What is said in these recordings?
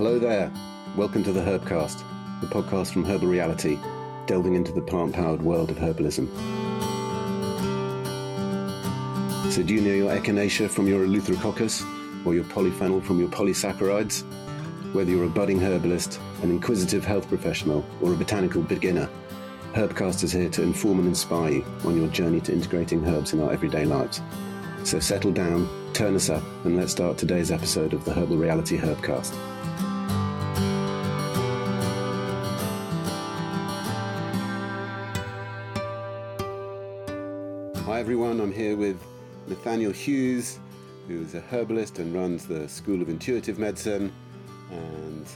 Hello there. Welcome to the Herbcast, the podcast from Herbal Reality, delving into the plant powered world of herbalism. So, do you know your echinacea from your eleutherococcus or your polyphenol from your polysaccharides? Whether you're a budding herbalist, an inquisitive health professional, or a botanical beginner, Herbcast is here to inform and inspire you on your journey to integrating herbs in our everyday lives. So settle down, turn us up, and let's start today's episode of the Herbal Reality Herbcast. Hi everyone, I'm here with Nathaniel Hughes, who's a herbalist and runs the School of Intuitive Medicine, and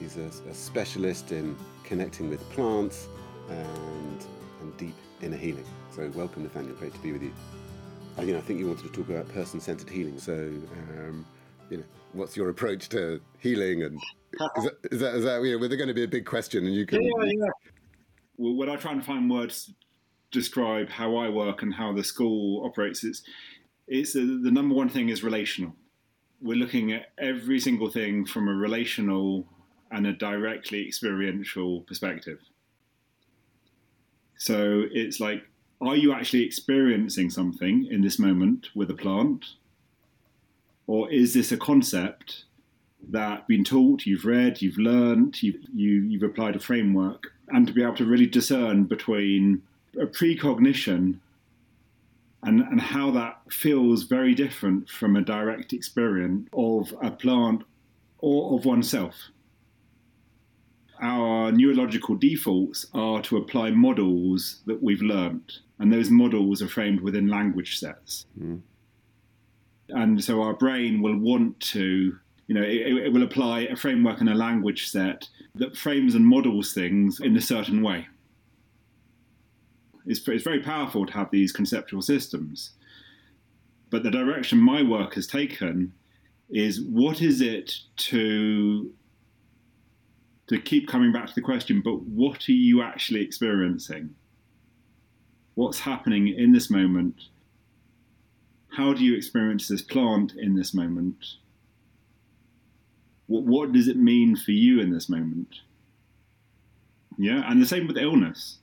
he's a, a specialist in connecting with plants and, and deep inner healing. So, welcome, Nathaniel. Great to be with you. I, you know, I think you wanted to talk about person-centered healing. So, um, you know, what's your approach to healing? And is that, is that, is that you know, well, they're going to be a big question, and you can. Yeah, yeah. Well, when I try and find words describe how I work and how the school operates, it's it's the, the number one thing is relational. We're looking at every single thing from a relational and a directly experiential perspective. So it's like, are you actually experiencing something in this moment with a plant? Or is this a concept that been taught, you've read, you've learned, you've, you, you've applied a framework, and to be able to really discern between a precognition and, and how that feels very different from a direct experience of a plant or of oneself our neurological defaults are to apply models that we've learnt, and those models are framed within language sets. Mm. And so our brain will want to, you know, it, it will apply a framework and a language set that frames and models things in a certain way. It's, it's very powerful to have these conceptual systems. But the direction my work has taken is what is it to to keep coming back to the question, but what are you actually experiencing? What's happening in this moment? How do you experience this plant in this moment? What, what does it mean for you in this moment? Yeah, and the same with illness.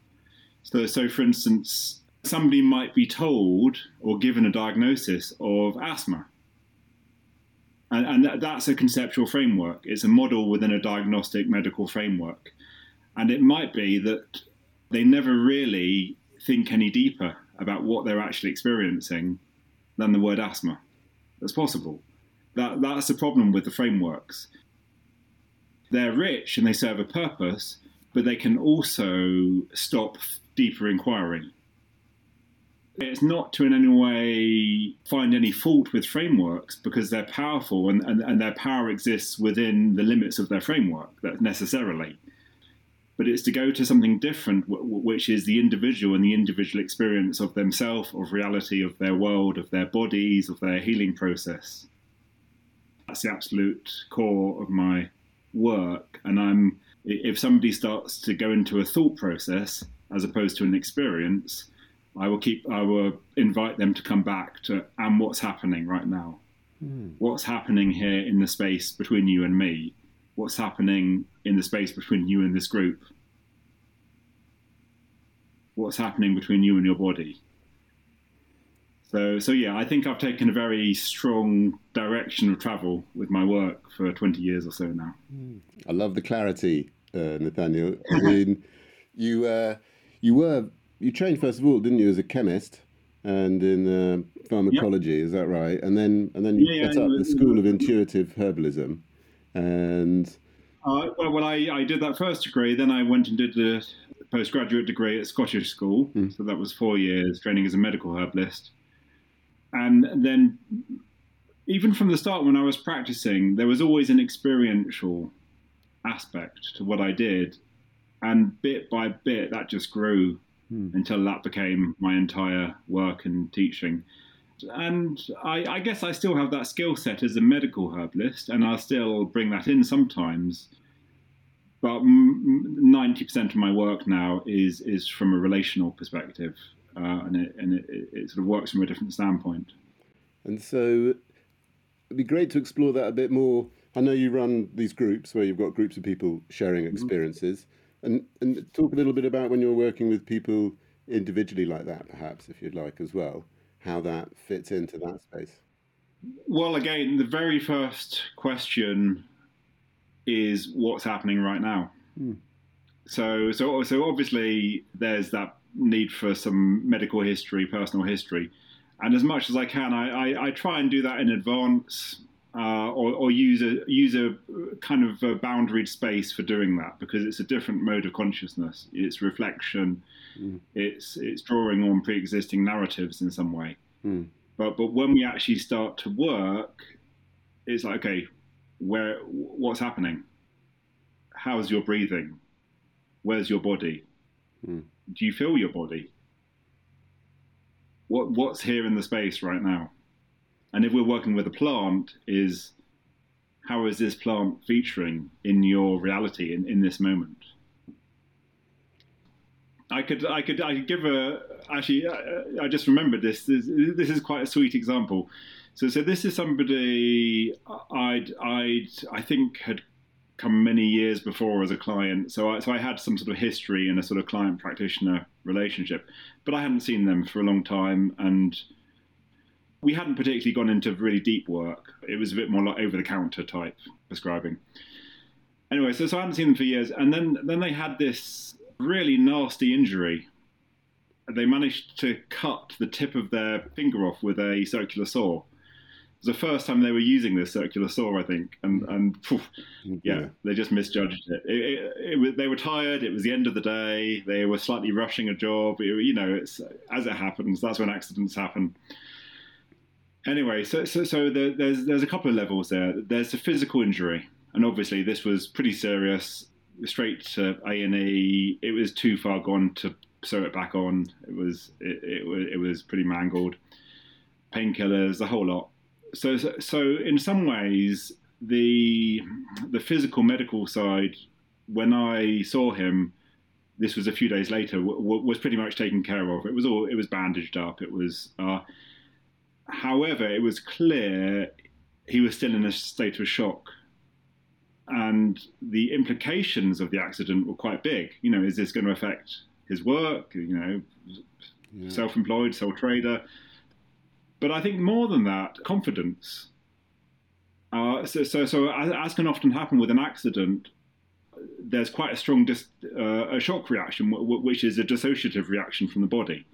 So, so for instance, somebody might be told or given a diagnosis of asthma and, and that's a conceptual framework. It's a model within a diagnostic medical framework. And it might be that they never really think any deeper about what they're actually experiencing than the word asthma. That's possible. That, that's the problem with the frameworks. They're rich and they serve a purpose, but they can also stop deeper inquiry. It's not to in any way find any fault with frameworks because they're powerful and, and, and their power exists within the limits of their framework, that necessarily. But it's to go to something different, which is the individual and the individual experience of themselves, of reality, of their world, of their bodies, of their healing process. That's the absolute core of my work. And I'm if somebody starts to go into a thought process as opposed to an experience, I will keep. I will invite them to come back to and what's happening right now. Mm. What's happening here in the space between you and me? What's happening in the space between you and this group? What's happening between you and your body? So, so yeah, I think I've taken a very strong direction of travel with my work for 20 years or so now. Mm. I love the clarity, uh, Nathaniel. I mean, you uh, you were you trained first of all, didn't you, as a chemist and in uh, pharmacology? Yep. Is that right? And then and then you yeah, set yeah, up the School of Intuitive Herbalism, and. Uh, well, well I, I did that first degree. Then I went and did the postgraduate degree at Scottish School. Mm. So that was four years training as a medical herbalist. And then, even from the start, when I was practicing, there was always an experiential aspect to what I did. And bit by bit, that just grew hmm. until that became my entire work and teaching. And I, I guess I still have that skill set as a medical herbalist, and I still bring that in sometimes. But ninety percent of my work now is is from a relational perspective, uh, and, it, and it, it sort of works from a different standpoint. And so, it'd be great to explore that a bit more I know you run these groups where you've got groups of people sharing Mm-hmm. And and talk a little bit about when you're working with people individually like that, perhaps if you'd like as well, how that fits into that space. Well, again, the very first question is what's happening right now. Hmm. So, so, so obviously, there's that need for some medical history, personal history, and as much as I can, I, I, I try and do that in advance, uh, or, or use a use a kind of a boundaried space for doing that because it's a different mode of consciousness. It's reflection. It's it's drawing on pre-existing narratives in some way. Mm. But but when we actually start to work, it's like okay, where what's happening? How's your breathing? Where's your body? Mm. Do you feel your body? What what's here in the space right now? And if we're working with a plant, is how is this plant featuring in your reality in, in this moment? I could, I could, I could give a. Actually, I, I just remembered this. this. This is quite a sweet example. So, so this is somebody I'd, I'd, I think had come many years before as a client. So, I, so I had some sort of history and a sort of client practitioner relationship, but I hadn't seen them for a long time, and we hadn't particularly gone into really deep work. It was a bit more like over the counter type prescribing. Anyway, so, so I hadn't seen them for years, and then then they had this really nasty injury. They managed to cut the tip of their finger off with a circular saw. It was the first time they were using this circular saw, I think, and and phew, mm-hmm. yeah, they just misjudged it. It, it, it they were tired. It was the end of the day. They were slightly rushing a job. It- you know, it's as it happens. That's when accidents happen. Anyway, so so, so there, there's there's a couple of levels there. There's a physical injury, and obviously this was pretty serious. Straight to A and E. It was too far gone to sew it back on. It was it, it was it was pretty mangled. Painkillers, the whole lot. So, so so in some ways, the the physical medical side, when I saw him, this was a few days later, w- was pretty much taken care of. It was all it was bandaged up. It was. Uh, however, it was clear he was still in a state of shock, and the implications of the accident were quite big. You know, is this going to affect his work? You know, Yeah. self-employed, sole trader. But I think more than that, confidence. Uh, so, so, so as, as can often happen with an accident, there's quite a strong dis, uh, a shock reaction, w- w- which is a dissociative reaction from the body.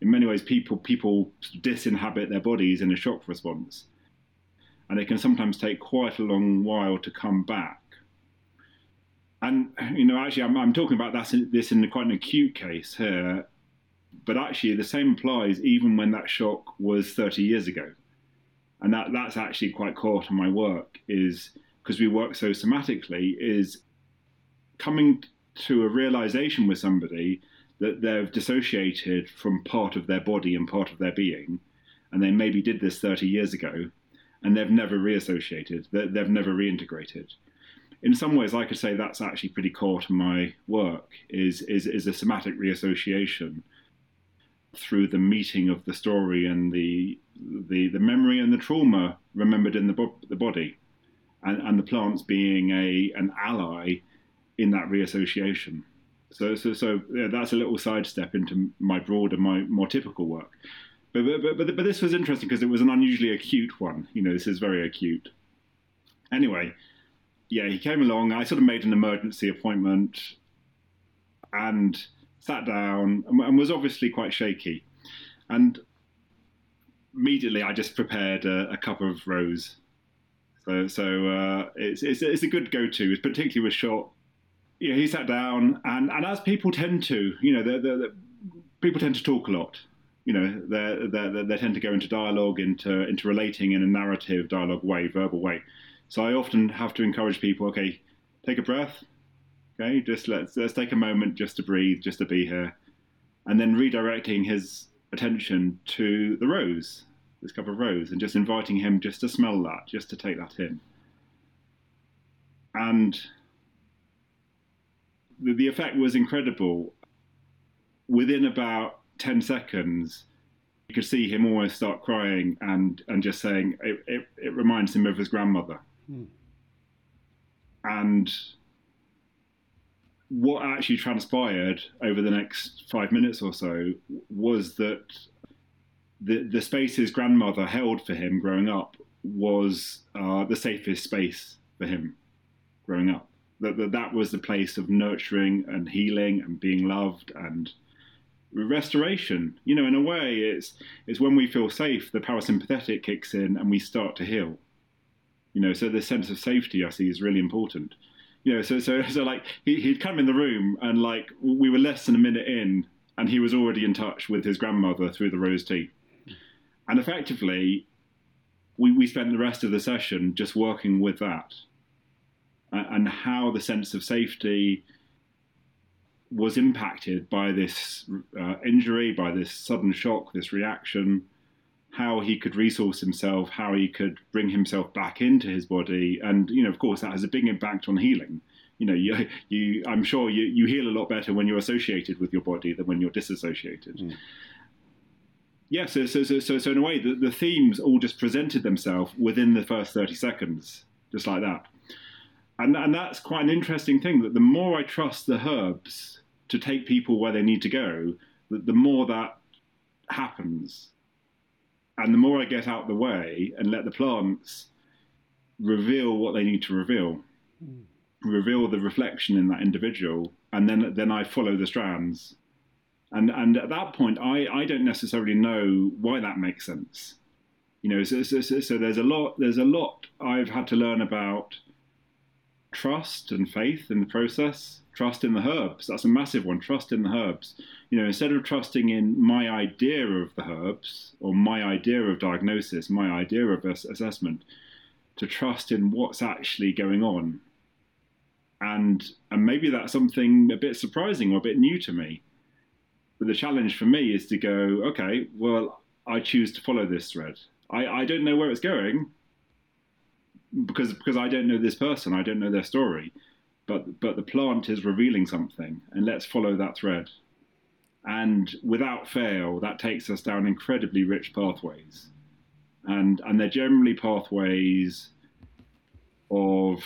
In many ways, people people disinhabit their bodies in a shock response, and it can sometimes take quite a long while to come back. And you know, actually, I'm, I'm talking about that this in quite an acute case here, but actually, the same applies even when that shock was 30 years ago, and that that's actually quite core to my work is because we work so somatically is coming to a realization with somebody that they've dissociated from part of their body and part of their being, and they maybe did this 30 years ago, and they've never reassociated, they- they've never reintegrated. In some ways, I could say that's actually pretty core to my work. Is is is a somatic reassociation through the meeting of the story and the the, the memory and the trauma remembered in the bo- the body, and, and the plants being a an ally in that reassociation. So so so yeah, that's a little sidestep into my broader, my more typical work. But but but, but this was interesting because it was an unusually acute one. You know, this is very acute. Anyway, yeah, he came along. I sort of made an emergency appointment and sat down and, was obviously quite shaky. And immediately, I just prepared a, a cup of rose. So, so uh, it's, it's it's a good go-to, particularly with short. Yeah, he sat down, and, and as people tend to, you know, the, the, the, people tend to talk a lot. You know, they tend to go into dialogue, into into relating in a narrative dialogue way, verbal way. So I often have to encourage people, okay, take a breath. Okay, just let's let's take a moment just to breathe, just to be here, and then redirecting his attention to the rose, this cup of rose, and just inviting him just to smell that, just to take that in. And the, effect was incredible. Within about ten seconds, you could see him almost start crying and and just saying it, it, it reminds him of his grandmother and what actually transpired over the next five minutes or so was that the the space his grandmother held for him growing up was uh, the safest space for him growing up. That, that that was the place of nurturing and healing and being loved and restoration. You know, in a way, it's it's when we feel safe, the parasympathetic kicks in and we start to heal. You know, so the sense of safety I see is really important. You know, so so so like he, he'd come in the room and like we were less than a minute in and he was already in touch with his grandmother through the rose tea. And effectively, we, we spent the rest of the session just working with that and, and how the sense of safety was impacted by this uh, injury, by this sudden shock, this reaction, how he could resource himself, how he could bring himself back into his body, and you know, of course, that has a big impact on healing. You know, you, you I'm sure you, you heal a lot better when you're associated with your body than when you're disassociated. Mm. Yeah, so, so so so so in a way, the, the themes all just presented themselves within the first thirty seconds, just like that, and and that's quite an interesting thing. That the more I trust the herbs to take people where they need to go, the, the more that happens. And the more I get out the way and let the plants reveal what they need to reveal, mm. reveal the reflection in that individual, and then then I follow the strands. And and at that point, I, I don't necessarily know why that makes sense. You know, so, so, so, so there's a lot there's a lot I've had to learn about trust and faith in the process trust in the herbs. That's a massive one. Trust in the herbs. You know, instead of trusting in my idea of the herbs or my idea of diagnosis, my idea of assessment, to trust in what's actually going on. And and maybe that's something a bit surprising or a bit new to me. But the challenge for me is to go, okay, well, I choose to follow this thread. I, I don't know where it's going because because I don't know this person, I don't know their story but but the plant is revealing something, and let's follow that thread. And without fail, that takes us down incredibly rich pathways, and and they're generally pathways of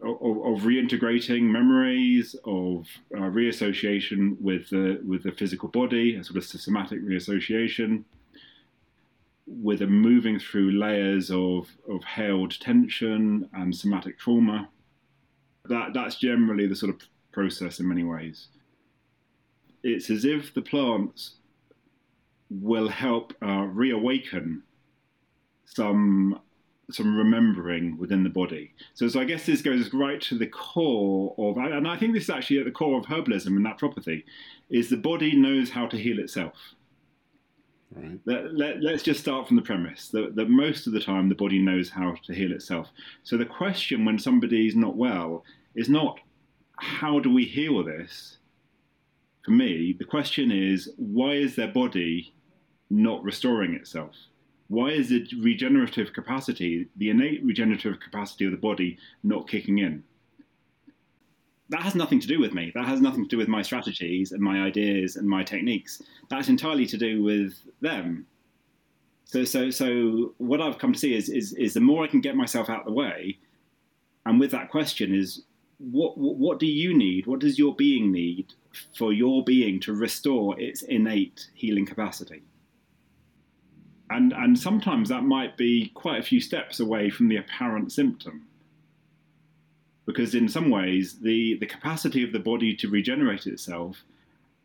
of, of reintegrating memories, of uh, reassociation with the with the physical body, a sort of systematic reassociation, with a moving through layers of of held tension and somatic trauma that that's generally the sort of process in many ways. It's as if the plants will help uh, reawaken some some remembering within the body. So, so I guess this goes right to the core of, and I think this is actually at the core of herbalism and naturopathy, is the body knows how to heal itself. Right. Let, let, let's just start from the premise that, that most of the time the body knows how to heal itself. So the question when somebody is not well is not how do we heal this? For me, the question is why is their body not restoring itself? Why is the regenerative capacity, the innate regenerative capacity of the body, not kicking in? That has nothing to do with me. That has nothing to do with my strategies and my ideas and my techniques. That's entirely to do with them. So, so, so what I've come to see is, is, is the more I can get myself out of the way, and with that question is what what do you need? What does your being need for your being to restore its innate healing capacity? And and sometimes that might be quite a few steps away from the apparent symptom. Because in some ways the, the capacity of the body to regenerate itself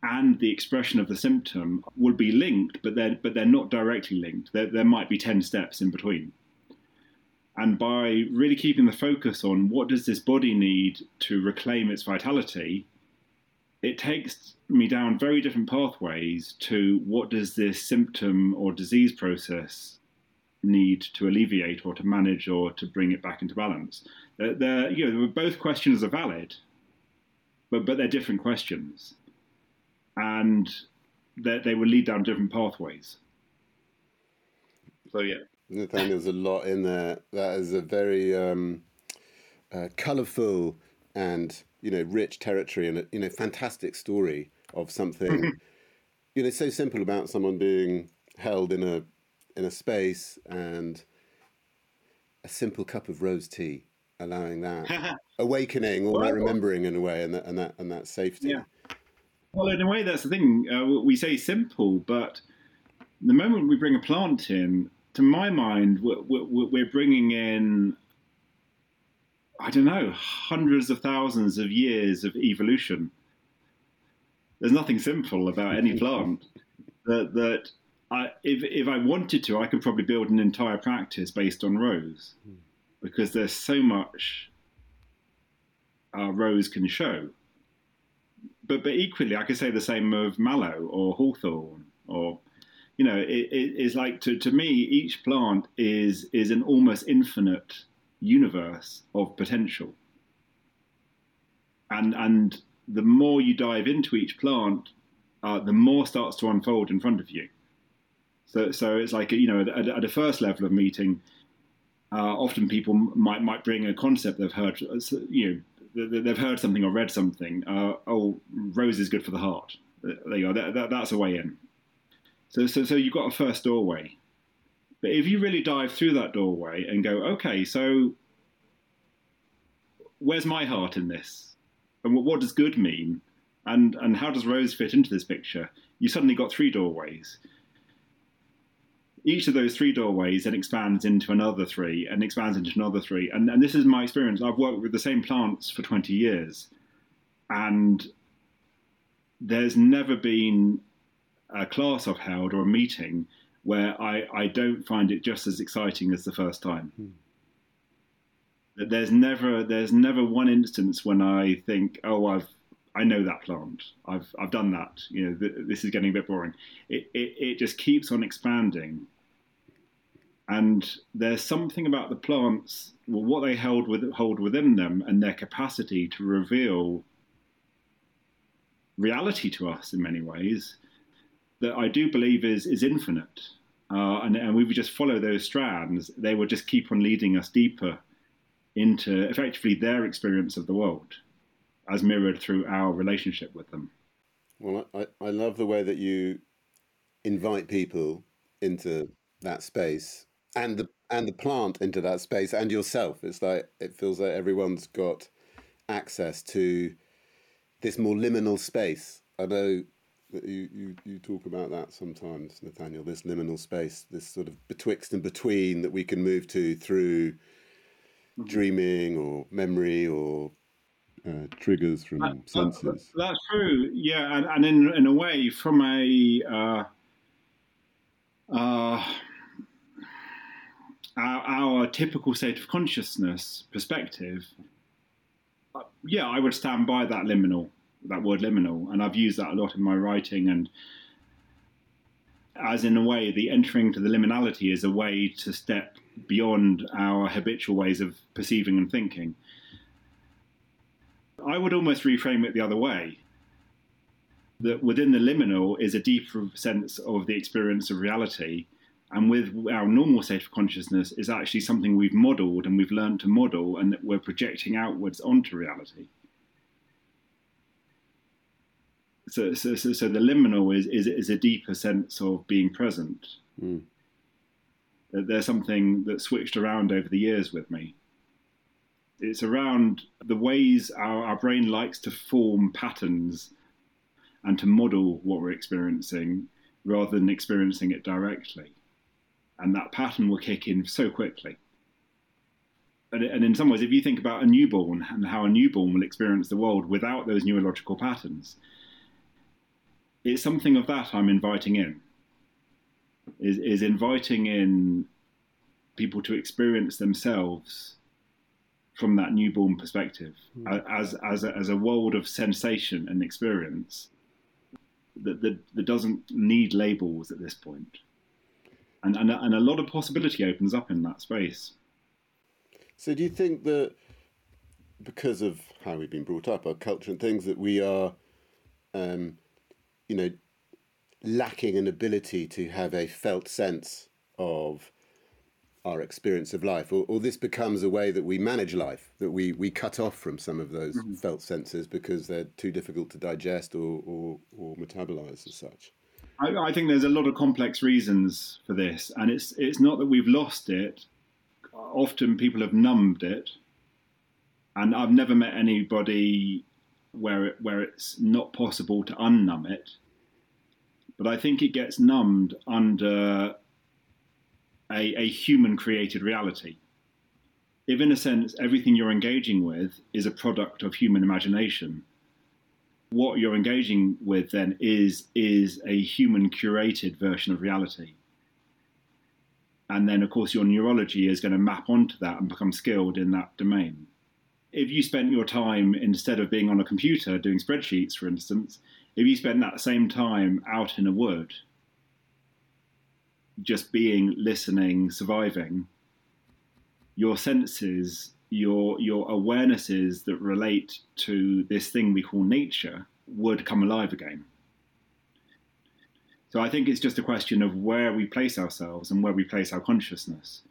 and the expression of the symptom will be linked, but they're but they're not directly linked. There, there might be ten steps in between. And by really keeping the focus on what does this body need to reclaim its vitality, it takes me down very different pathways to what does this symptom or disease process need to alleviate or to manage or to bring it back into balance. They're, they're, you know, both questions are valid, but, but they're different questions. And they will lead down different pathways. So, yeah. Nathaniel's a lot in there. That is a very um, uh, colourful and you know rich territory and a, you know fantastic story of something you know so simple about someone being held in a in a space and a simple cup of rose tea allowing that awakening or that remembering in a way, and that and that and that safety. Yeah. Well, in a way, that's the thing. Uh, we say simple, but the moment we bring a plant in, to my mind, we're, we're bringing in, I don't know, hundreds of thousands of years of evolution. There's nothing simple about any plant. that that I, if if I wanted to, I could probably build an entire practice based on rose, because there's so much uh, rose can show. But but equally, I could say the same of mallow or hawthorn or you know, it, it, it's like to, to me, each plant is is an almost infinite universe of potential. And and the more you dive into each plant, uh, the more starts to unfold in front of you. So so it's like you know, at, at a first level of meeting, uh, often people might might bring a concept they've heard, you know, they've heard something or read something. Uh, oh, rose is good for the heart. There you go. That, that, that's a way in. So, so, so you've got a first doorway. But if you really dive through that doorway and go, okay, so where's my heart in this? And what, what does good mean? And, and how does Rose fit into this picture? You suddenly got three doorways. Each of those three doorways then expands into another three and expands into another three. And, and this is my experience. I've worked with the same plants for 20 years. And there's never been a class I've held or a meeting where I, I don't find it just as exciting as the first time. Hmm. There's never there's never one instance when I think, oh, I've I know that plant. I've I've done that. You know, th- this is getting a bit boring. It, it it just keeps on expanding. And there's something about the plants, well, what they hold with hold within them, and their capacity to reveal reality to us in many ways that I do believe is is infinite, uh, and and we would just follow those strands. They would just keep on leading us deeper into effectively their experience of the world, as mirrored through our relationship with them. Well, I, I love the way that you invite people into that space and the and the plant into that space and yourself. It's like it feels like everyone's got access to this more liminal space. I know that you, you, you talk about that sometimes, Nathaniel, this liminal space, this sort of betwixt and between that we can move to through mm-hmm. dreaming or memory or uh, triggers from that, senses. That, that's true, yeah, and, and in, in a way, from a uh, uh, our, our, typical state of consciousness perspective, uh, yeah, I would stand by that liminal that word liminal, and I've used that a lot in my writing. And as in a way, the entering to the liminality is a way to step beyond our habitual ways of perceiving and thinking. I would almost reframe it the other way. That within the liminal is a deeper sense of the experience of reality, and with our normal state of consciousness is actually something we've modeled and we've learned to model, and that we're projecting outwards onto reality. so, so, so, so, the liminal is, is, is a deeper sense of being present. Mm. There's something that switched around over the years with me. It's around the ways our, our brain likes to form patterns and to model what we're experiencing rather than experiencing it directly. And that pattern will kick in so quickly. And, and in some ways, if you think about a newborn and how a newborn will experience the world without those neurological patterns, it's something of that I'm inviting in. Is is inviting in people to experience themselves from that newborn perspective mm. as as a, as a world of sensation and experience that, that that doesn't need labels at this point, and and and a lot of possibility opens up in that space. So, do you think that because of how we've been brought up, our culture and things, that we are um, you know, lacking an ability to have a felt sense of our experience of life, or, or this becomes a way that we manage life, that we, we cut off from some of those mm-hmm. felt senses because they're too difficult to digest or, or, or metabolize as such. I, I, think there's a lot of complex reasons for this, and it's it's not that we've lost it. Often people have numbed it, and I've never met anybody where it, where it's not possible to unnumb it. But I think it gets numbed under a, a human created reality. If, in a sense, everything you're engaging with is a product of human imagination, what you're engaging with then is, is a human curated version of reality. And then, of course, your neurology is going to map onto that and become skilled in that domain if you spent your time instead of being on a computer doing spreadsheets, for instance, if you spent that same time out in a wood, just being, listening, surviving, your senses, your your awarenesses that relate to this thing we call nature would come alive again. So I think it's just a question of where we place ourselves and where we place our consciousness.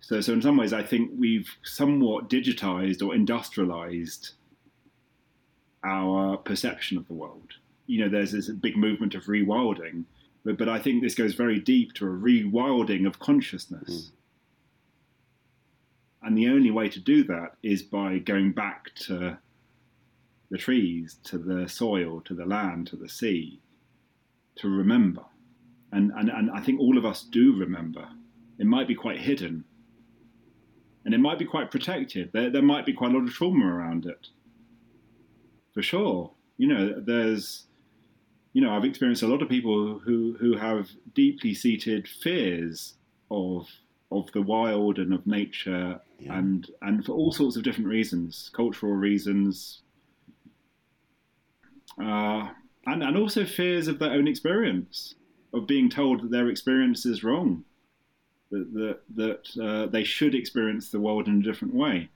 So, so in some ways, I think we've somewhat digitized or industrialized our perception of the world. You know, there's this big movement of rewilding, but, but I think this goes very deep to a rewilding of consciousness. Mm. And the only way to do that is by going back to the trees, to the soil, to the land, to the sea, to remember. And, and, and I think all of us do remember. It might be quite hidden, and it might be quite protected. There, there might be quite a lot of trauma around it, for sure. You know, there's, you know, I've experienced a lot of people who who have deeply seated fears of of the wild and of nature, yeah. and and for all sorts of different reasons, cultural reasons, uh, and and also fears of their own experience of being told that their experience is wrong that that, that uh, they should experience the world in a different way.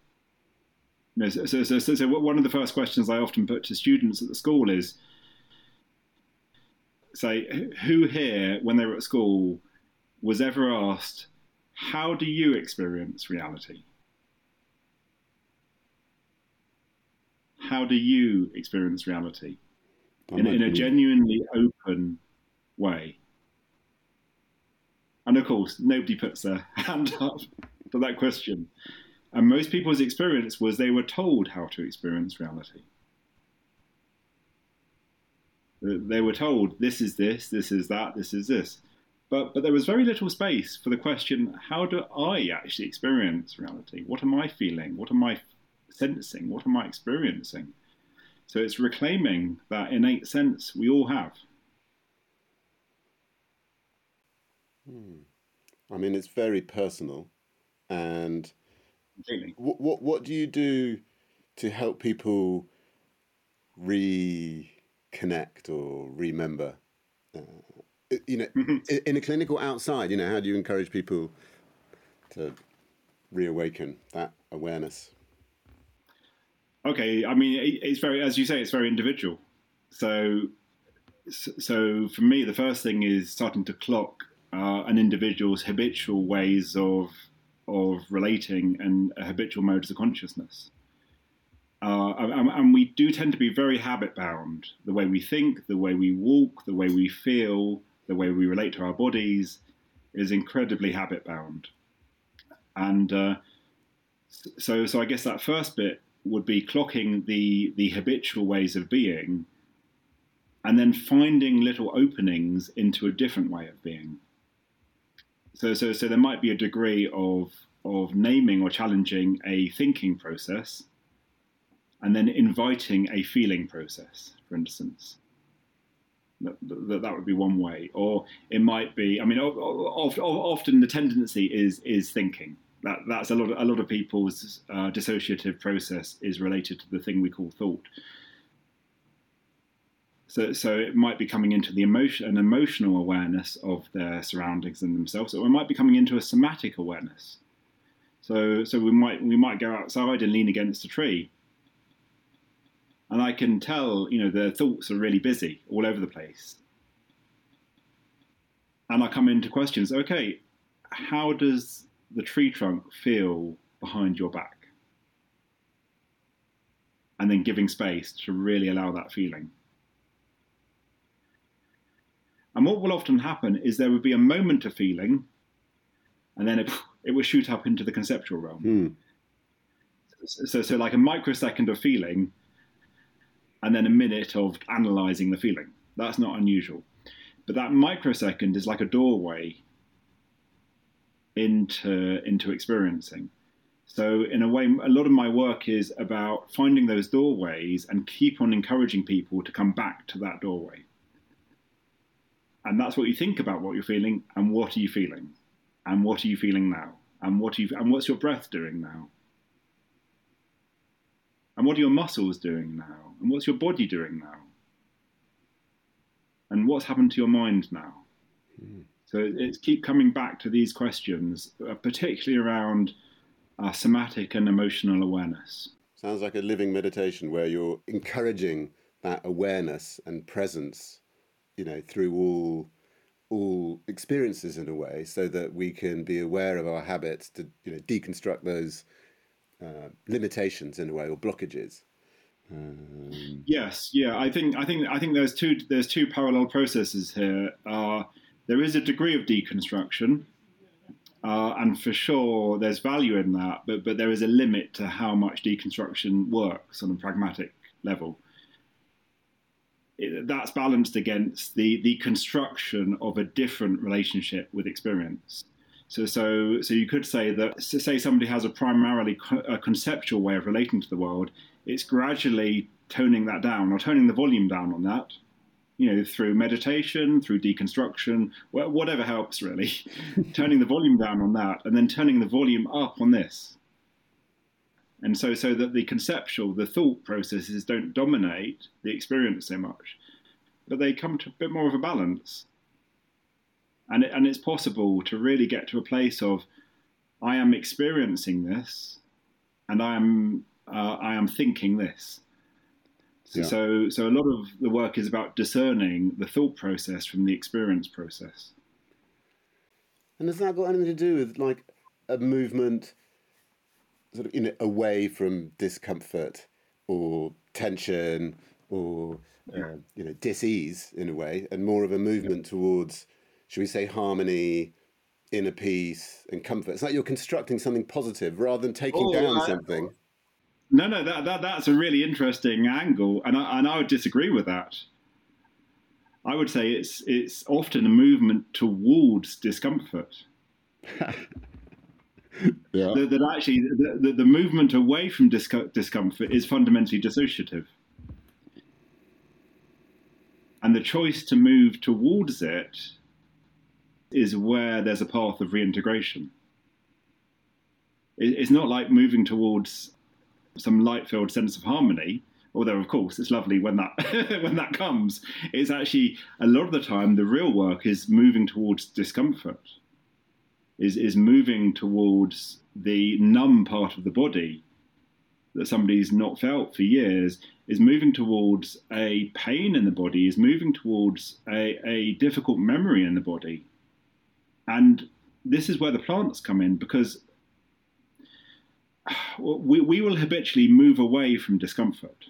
You know, so, so, so, so, one of the first questions I often put to students at the school is, say, who here, when they were at school, was ever asked, how do you experience reality? How do you experience reality? In, in a genuinely open way. And of course, nobody puts their hand up for that question. And most people's experience was they were told how to experience reality. They were told this is this, this is that, this is this. But, but there was very little space for the question how do I actually experience reality? What am I feeling? What am I sensing? What am I experiencing? So it's reclaiming that innate sense we all have. Hmm. I mean, it's very personal, and really? what, what what do you do to help people reconnect or remember? Uh, you know, mm-hmm. in a clinical outside, you know, how do you encourage people to reawaken that awareness? Okay, I mean, it's very, as you say, it's very individual. So, so for me, the first thing is starting to clock uh, an individual's habitual ways of of relating and habitual modes of consciousness. Uh, and, and, we do tend to be very habit bound. The way we think, the way we walk, the way we feel, the way we relate to our bodies is incredibly habit bound. And uh, so, so I guess that first bit would be clocking the the habitual ways of being, and then finding little openings into a different way of being. So, so, so there might be a degree of of naming or challenging a thinking process, and then inviting a feeling process, for instance. That, that, would be one way, or it might be. I mean, often the tendency is is thinking. That that's a lot. Of, a lot of people's uh, dissociative process is related to the thing we call thought. So, so it might be coming into the emotion, an emotional awareness of their surroundings and themselves, or it might be coming into a somatic awareness. So, so we might we might go outside and lean against a tree, and I can tell, you know, their thoughts are really busy all over the place. And I come into questions. Okay, how does the tree trunk feel behind your back? And then giving space to really allow that feeling. And what will often happen is there would be a moment of feeling, and then it, it will shoot up into the conceptual realm. Mm. so so like a microsecond of feeling, and then a minute of analysing the feeling. That's not unusual, but that microsecond is like a doorway into into experiencing. So in a way, a lot of my work is about finding those doorways and keep on encouraging people to come back to that doorway. And that's what you think about what you're feeling and what are you feeling? And what are you feeling now? And what you and what's your breath doing now? And what are your muscles doing now? And what's your body doing now? And what's happened to your mind now? Mm. So it's keep coming back to these questions, uh, particularly around uh, somatic and emotional awareness. Sounds like a living meditation where you're encouraging that awareness and presence, you know, through all all experiences in a way, so that we can be aware of our habits to you know deconstruct those uh, limitations in a way or blockages. Yes, yeah, I think I think I think there's two there's two parallel processes here. Uh, there is a degree of deconstruction, uh, and for sure, there's value in that, but but there is a limit to how much deconstruction works on a pragmatic level. It, that's balanced against the the construction of a different relationship with experience. So so so you could say that say somebody has a primarily co- a conceptual way of relating to the world, it's gradually toning that down or toning the volume down on that you know, through meditation, through deconstruction, whatever helps really, turning the volume down on that and then turning the volume up on this. And so, so that the conceptual, the thought processes don't dominate the experience so much, but they come to a bit more of a balance. And, it, and it's possible to really get to a place of, I am experiencing this, and I am, uh, I am thinking this yeah. So, so a lot of the work is about discerning the thought process from the experience process. And has that got anything to do with like a movement, sort of, you know, away from discomfort or tension or uh, you know dis-ease in a way, and more of a movement towards, should we say, harmony, inner peace, and comfort? It's like you're constructing something positive rather than taking oh, down I, something. No, no, that, that that's a really interesting angle, and I, and I would disagree with that. I would say it's it's often a movement towards discomfort. yeah. That, that actually the, the, the, movement away from discomfort is fundamentally dissociative. And the choice to move towards it is where there's a path of reintegration. It, it's not like moving towards some light-filled sense of harmony although of course it's lovely when that when that comes. It's actually a lot of the time the real work is moving towards discomfort is is moving towards the numb part of the body that somebody's not felt for years is moving towards a pain in the body is moving towards a, a difficult memory in the body. And this is where the plants come in because we, we will habitually move away from discomfort.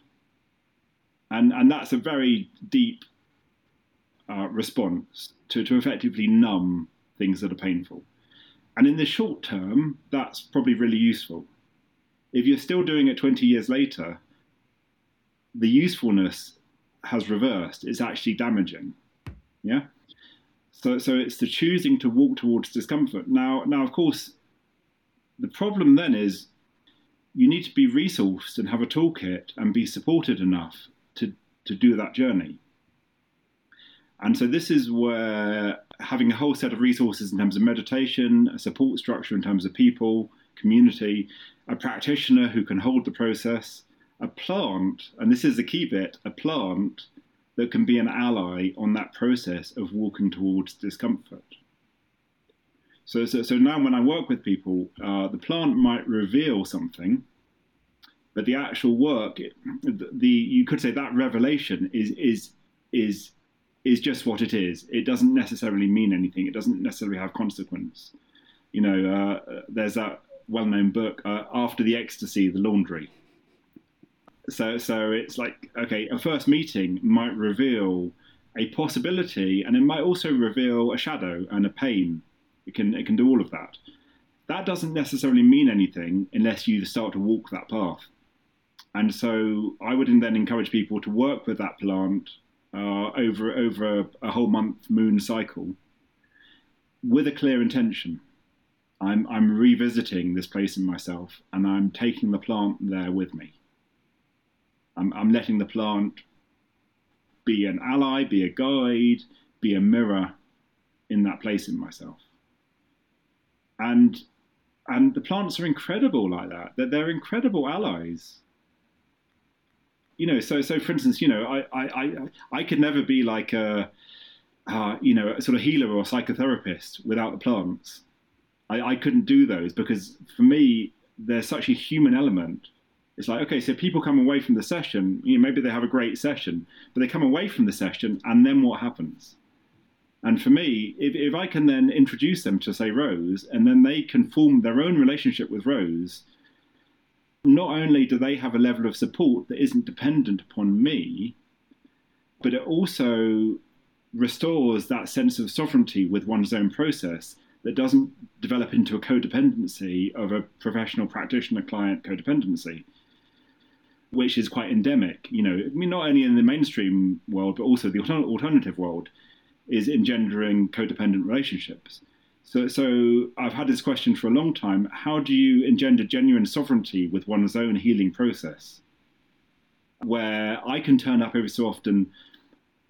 And, and that's a very deep uh, response to, to effectively numb things that are painful. And in the short term, that's probably really useful. If you're still doing it 20 years later, the usefulness has reversed. It's actually damaging. Yeah? So, so it's the choosing to walk towards discomfort. Now, now, of course, the problem then is you need to be resourced and have a toolkit and be supported enough to, to do that journey. And so this is where having a whole set of resources in terms of meditation, a support structure in terms of people, community, a practitioner who can hold the process, a plant, and this is the key bit, a plant that can be an ally on that process of walking towards discomfort. So, so, so now when I work with people, uh, the plant might reveal something, but the actual work, the you could say that revelation is is is is just what it is. It doesn't necessarily mean anything. It doesn't necessarily have consequence. You know, uh, there's that well-known book, uh, After the Ecstasy, The Laundry. So, so it's like okay, a first meeting might reveal a possibility, and it might also reveal a shadow and a pain it can it can do all of that. that doesn't necessarily mean anything unless you start to walk that path. And so I would then encourage people to work with that plant uh, over over a whole month moon cycle with a clear intention. I'm I'm revisiting this place in myself, and I'm taking the plant there with me. I'm, I'm letting the plant be an ally, be a guide, be a mirror in that place in myself. And and the plants are incredible like that. That they're incredible allies. You know, so so for instance, you know, I I I, I could never be like a uh, you know, a sort of healer or psychotherapist without the plants. I, I couldn't do those because for me, there's such a human element. It's like, okay, so people come away from the session, you know, maybe they have a great session, but they come away from the session and then what happens? And for me, if, if I can then introduce them to, say, Rose, and then they can form their own relationship with Rose, not only do they have a level of support that isn't dependent upon me, but it also restores that sense of sovereignty with one's own process that doesn't develop into a codependency of a professional practitioner client codependency, which is quite endemic. You know, I mean, not only in the mainstream world, but also the alternative world is engendering codependent relationships. So, so I've had this question for a long time. How do you engender genuine sovereignty with one's own healing process? Where I can turn up every so often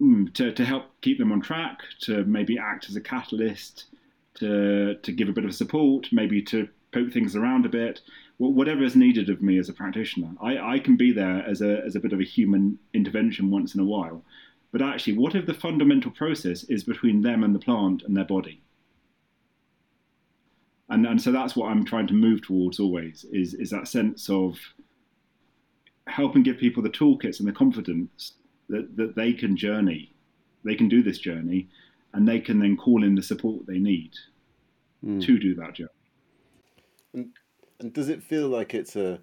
mm, to, to help keep them on track, to maybe act as a catalyst, to, to give a bit of support, maybe to poke things around a bit, whatever is needed of me as a practitioner. I, I can be there as a, as a bit of a human intervention once in a while. But actually, what if the fundamental process is between them and the plant and their body? And, and so that's what I'm trying to move towards always is, is that sense of helping give people the toolkits and the confidence that, that they can journey, they can do this journey, and they can then call in the support they need mm. to do that journey. And, and does it feel like it's a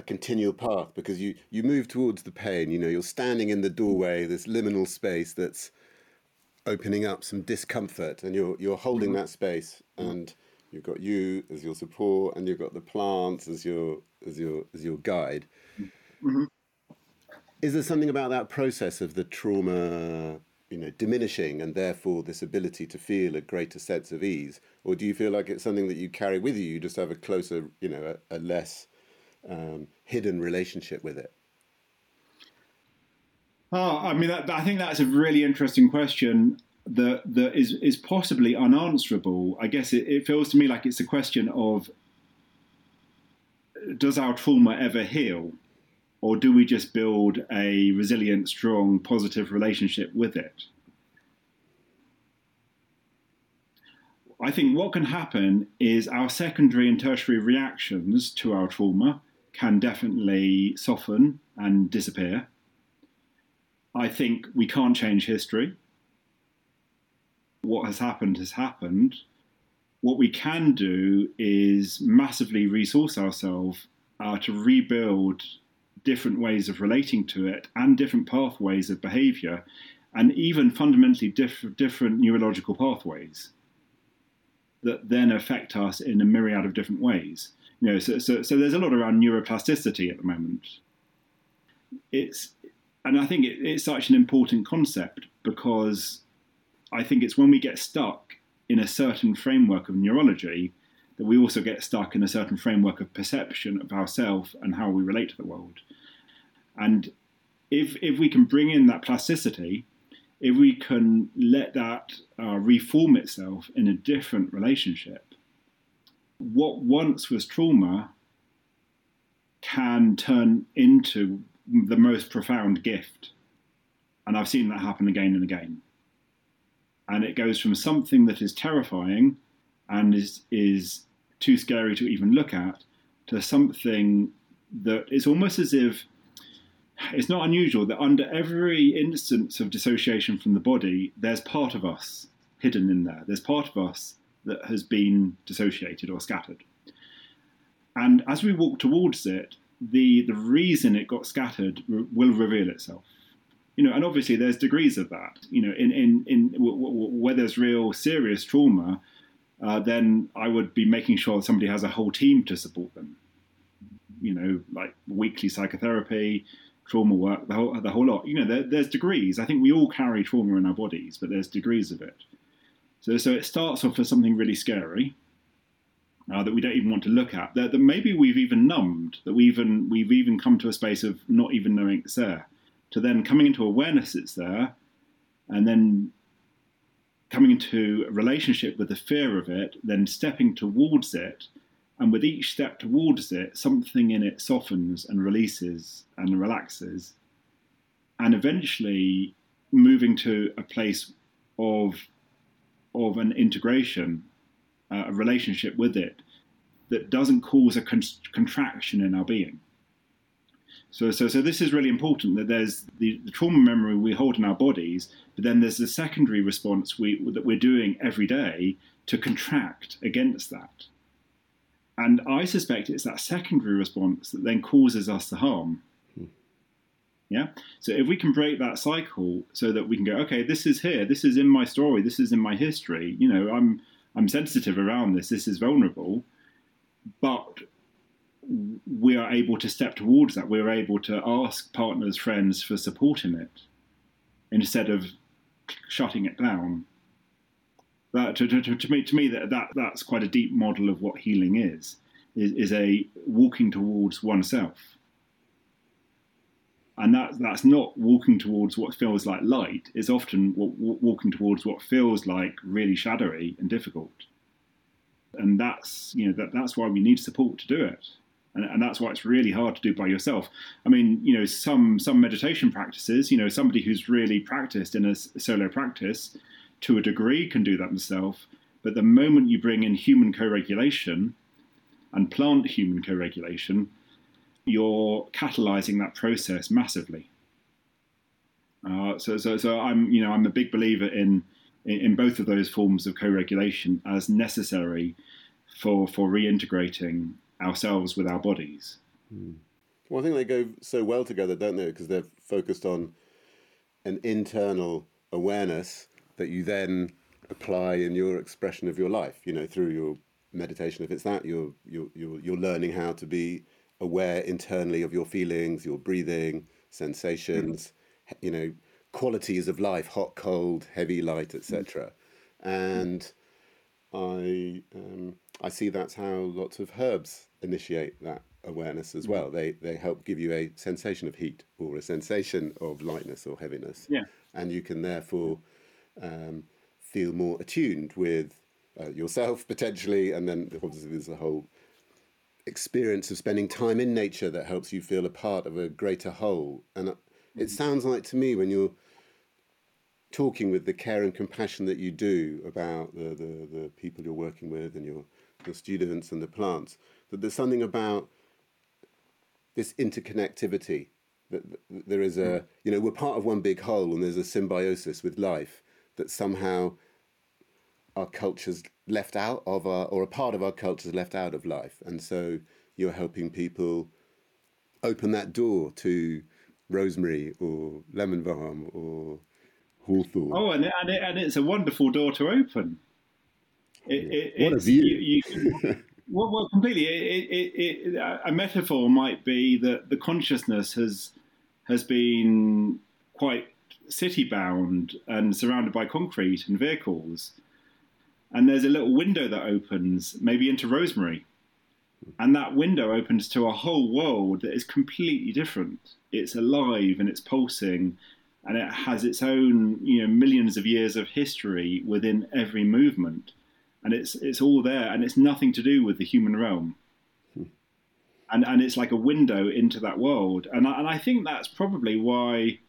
a continual path because you you move towards the pain. You know, you're standing in the doorway, this liminal space that's opening up some discomfort, and you're you're holding that space, and you've got you as your support, and you've got the plants as your as your as your guide. Mm-hmm. Is there something about that process of the trauma, you know, diminishing, and therefore this ability to feel a greater sense of ease, or do you feel like it's something that you carry with you? You just have a closer, you know, a, a less um, hidden relationship with it? Oh, I mean, that, I think that's a really interesting question that that is is possibly unanswerable. I guess it, it feels to me like it's a question of does our trauma ever heal, or do we just build a resilient, strong, positive relationship with it? I think what can happen is our secondary and tertiary reactions to our trauma can definitely soften and disappear. I think we can't change history. What has happened has happened. What we can do is massively resource ourselves uh, to rebuild different ways of relating to it and different pathways of behavior and even fundamentally diff- different neurological pathways that then affect us in a myriad of different ways you know, so, so, so there's a lot around neuroplasticity at the moment. It's, and I think it, it's such an important concept because I think it's when we get stuck in a certain framework of neurology that we also get stuck in a certain framework of perception of ourselves and how we relate to the world. And if if we can bring in that plasticity, if we can let that uh, reform itself in a different relationship, what once was trauma can turn into the most profound gift. And I've seen that happen again and again. And it goes from something that is terrifying and is, is too scary to even look at to something that is almost as if it's not unusual that under every instance of dissociation from the body, there's part of us hidden in there. There's part of us that has been dissociated or scattered. And as we walk towards it, the, the reason it got scattered will reveal itself. You know, and obviously there's degrees of that. You know, in, in, in where there's real serious trauma, uh, then I would be making sure somebody has a whole team to support them. You know, like weekly psychotherapy, trauma work, the whole the whole lot. You know, there, there's degrees. I think we all carry trauma in our bodies, but there's degrees of it. So so it starts off as something really scary. Uh, that we don't even want to look at. That, that maybe we've even numbed. That we even we've even come to a space of not even knowing it's there. To then coming into awareness it's there, and then coming into a relationship with the fear of it, then stepping towards it, and with each step towards it, something in it softens and releases and relaxes, and eventually moving to a place of of an integration, uh, a relationship with it that doesn't cause a con- contraction in our being. So, so, so this is really important that there's the, the, trauma memory we hold in our bodies, but then there's the secondary response we, that we're doing every day to contract against that. And I suspect it's that secondary response that then causes us the harm. Yeah. So if we can break that cycle so that we can go, okay, this is here, this is in my story, this is in my history. You know, I'm I'm sensitive around this. This is vulnerable, but we are able to step towards that. We're able to ask partners, friends for support in it instead of shutting it down. That to, to, to me, to me that, that that's quite a deep model of what healing is, is, is a walking towards oneself. And that, that's not walking towards what feels like light. It's often walking towards what feels like really shadowy and difficult. And that's you know that, that's why we need support to do it and, and that's why it's really hard to do by yourself. I mean, you know, some some meditation practices, you know, somebody who's really practiced in a solo practice to a degree can do that themselves. But the moment you bring in human co-regulation and plant human co-regulation, you're catalyzing that process massively. Uh, so, so, so I'm, you know, I'm a big believer in, in, in both of those forms of co-regulation as necessary for for reintegrating ourselves with our bodies. Mm. Well, I think they go so well together, don't they? Because they're focused on an internal awareness that you then apply in your expression of your life. You know, through your meditation. If it's that, you're you're you're, you're learning how to be aware internally of your feelings, your breathing, sensations. Mm. You know, qualities of life: hot, cold, heavy, light, etc. And I um, I see that's how lots of herbs initiate that awareness as well. They they help give you a sensation of heat or a sensation of lightness or heaviness. Yeah. And you can therefore um, feel more attuned with uh, yourself potentially, and then obviously there's a whole experience of spending time in nature that helps you feel a part of a greater whole. And it mm-hmm. sounds like to me when you're talking with the care and compassion that you do about the, the, the people you're working with and your, your students and the plants, that there's something about this interconnectivity that there is a you know we're part of one big whole and there's a symbiosis with life that somehow our culture's left out of our or a part of our culture's left out of life. And so you're helping people open that door to rosemary or lemon balm or hawthorn. Oh and, and, it, and it's a wonderful door to open. It, it, what a view. you, you, Well, well completely. It, a metaphor might be that the consciousness has has been quite city bound and surrounded by concrete and vehicles, and there's a little window that opens, maybe into rosemary, and that window opens to a whole world that is completely different. It's alive and it's pulsing, and it has its own, you know, millions of years of history within every movement and it's it's all there, and it's nothing to do with the human realm. And and it's like a window into that world, and I, and I think that's probably why.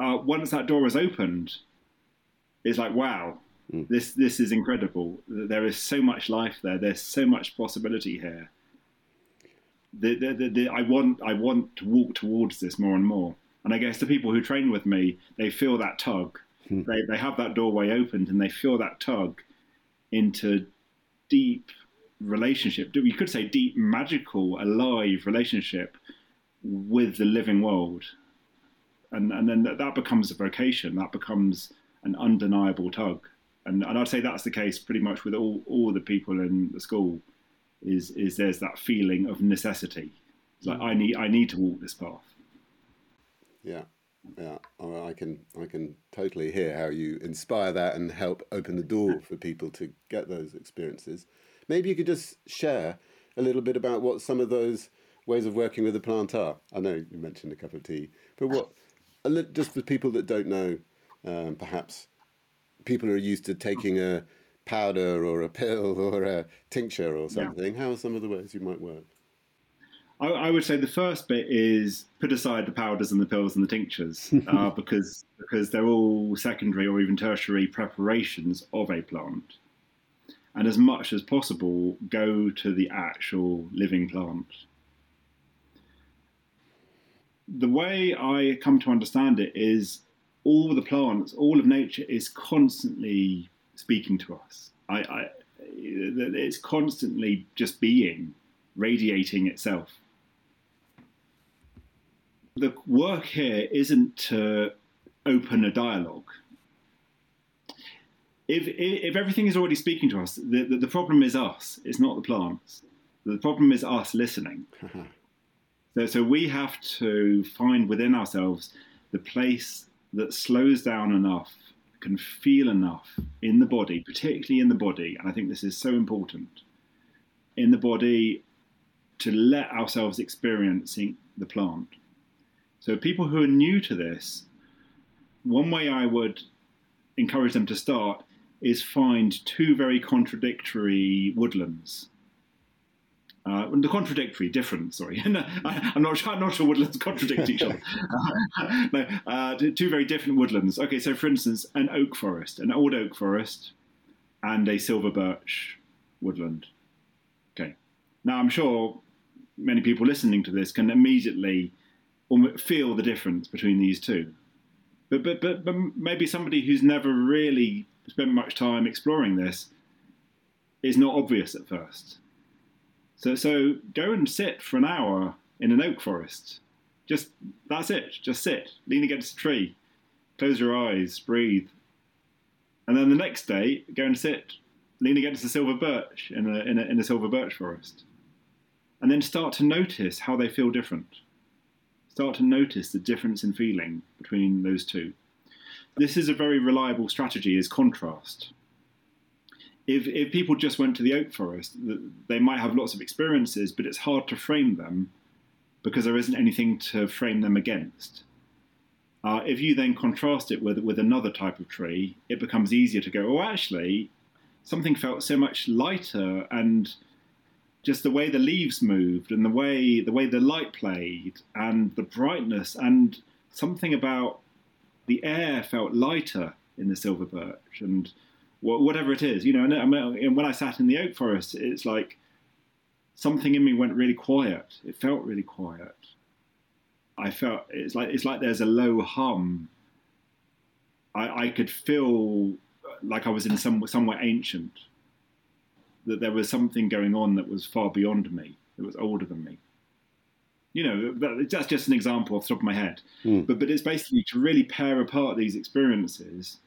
Uh, once that door is opened, it's like wow, hmm. this this is incredible. There is so much life there. There's so much possibility here. The, the, the, the, I want I want to walk towards this more and more. And I guess the people who train with me, they feel that tug. Hmm. They, they have that doorway opened and they feel that tug into deep relationship. You could say deep, magical, alive relationship with the living world. And, and then that, that becomes a vocation, that becomes an undeniable tug. And, and I'd say that's the case pretty much with all, all the people in the school. Is is there's that feeling of necessity? It's like I need I need to walk this path. Yeah, yeah. I can I can totally hear how you inspire that and help open the door for people to get those experiences. Maybe you could just share a little bit about what some of those ways of working with the plant are. I know you mentioned a cup of tea, but what just for people that don't know, um, perhaps people are used to taking a powder or a pill or a tincture or something. Yeah. How are some of the ways you might work? I, I, would say the first bit is put aside the powders and the pills and the tinctures uh, because because they're all secondary or even tertiary preparations of a plant. And as much as possible, go to the actual living plant. The way I come to understand it is all the plants, all of nature is constantly speaking to us. I, I, it's constantly just being, radiating itself. The work here isn't to open a dialogue. If, if everything is already speaking to us, the, the, the problem is us. It's not the plants. The problem is us listening. so, so we have to find within ourselves the place that slows down enough, can feel enough in the body, particularly in the body, and I think this is so important, in the body to let ourselves experiencing the plant. So people who are new to this, one way I would encourage them to start is find two very contradictory woodlands uh, the contradictory, different. Sorry, uh, I, am not. I'm not sure woodlands contradict each other. no, uh, two very different woodlands. Okay, so for instance, an oak forest, an old oak forest, and a silver birch woodland. Okay, now I'm sure many people listening to this can immediately feel the difference between these two. But, but, but, but maybe somebody who's never really spent much time exploring this is not obvious at first. So, so go and sit for an hour in an oak forest. Just that's it. Just sit, lean against a tree, close your eyes, breathe, and then the next day go and sit, lean against a silver birch in a, in a, in a silver birch forest, and then start to notice how they feel different. Start to notice the difference in feeling between those two. This is a very reliable strategy: is contrast if, if people just went to the oak forest, they might have lots of experiences, but it's hard to frame them because there isn't anything to frame them against. Uh, if you then contrast it with with another type of tree, it becomes easier to go. Oh, actually, something felt so much lighter, and just the way the leaves moved, and the way the way the light played, and the brightness, and something about the air felt lighter in the silver birch, and whatever it is, you know. And, when I sat in the oak forest, it's like something in me went really quiet. It felt really quiet. I felt it's like it's like there's a low hum. I, I could feel like I was in some somewhere ancient. That there was something going on that was far beyond me. That was older than me. You know, that's just an example off the top of my head. Mm. But but it's basically to really pair apart these experiences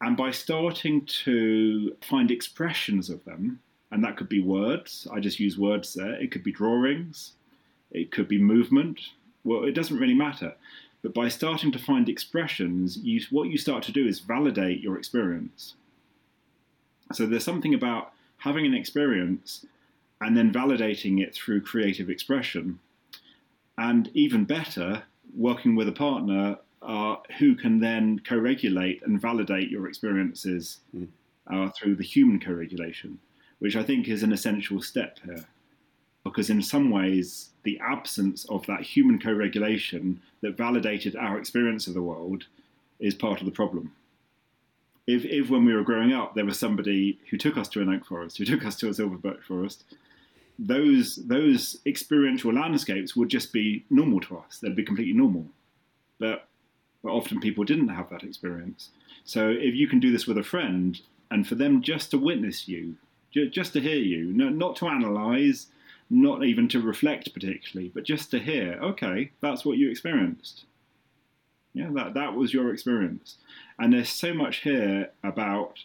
and by starting to find expressions of them, and that could be words, I just use words there, it could be drawings, it could be movement, well, it doesn't really matter. But by starting to find expressions, you, what you start to do is validate your experience. So there's something about having an experience and then validating it through creative expression. And even better, working with a partner uh, who can then co-regulate and validate your experiences mm. uh, through the human co-regulation, which I think is an essential step here. Because in some ways, the absence of that human co-regulation that validated our experience of the world is part of the problem. If, if when we were growing up, there was somebody who took us to an oak forest, who took us to a silver birch forest, those those experiential landscapes would just be normal to us. They'd be completely normal. But but often people didn't have that experience. So if you can do this with a friend, and for them just to witness you, just to hear you, not to analyze, not even to reflect particularly, but just to hear, okay, that's what you experienced. Yeah, that, that was your experience. And there's so much here about